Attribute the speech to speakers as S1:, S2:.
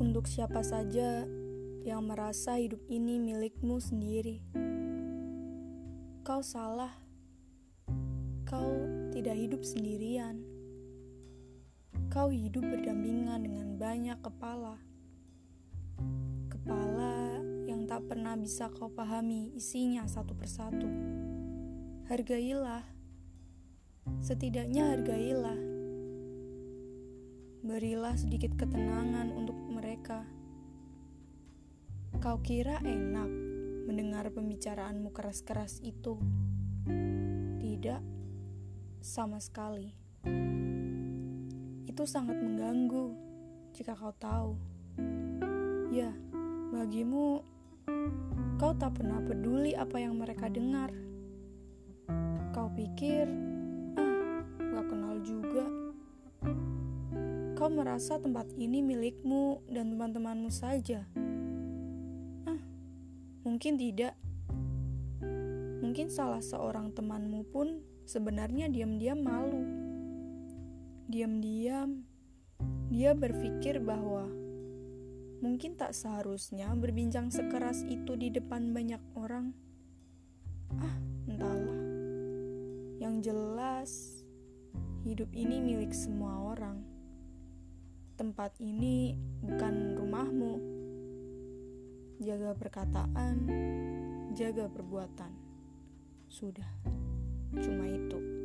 S1: Untuk siapa saja yang merasa hidup ini milikmu sendiri, kau salah. Kau tidak hidup sendirian. Kau hidup berdampingan dengan banyak kepala. Kepala yang tak pernah bisa kau pahami isinya satu persatu. Hargailah. Setidaknya hargailah. Berilah sedikit ketenangan untuk mereka. Kau kira enak mendengar pembicaraanmu keras-keras itu? Tidak, sama sekali. Itu sangat mengganggu jika kau tahu. Ya, bagimu, kau tak pernah peduli apa yang mereka dengar. Kau pikir, Merasa tempat ini milikmu dan teman-temanmu saja. Ah, mungkin tidak. Mungkin salah seorang temanmu pun sebenarnya diam-diam malu. Diam-diam, dia berpikir bahwa mungkin tak seharusnya berbincang sekeras itu di depan banyak orang. Ah, entahlah. Yang jelas, hidup ini milik semua orang tempat ini bukan rumahmu. Jaga perkataan, jaga perbuatan. Sudah, cuma itu.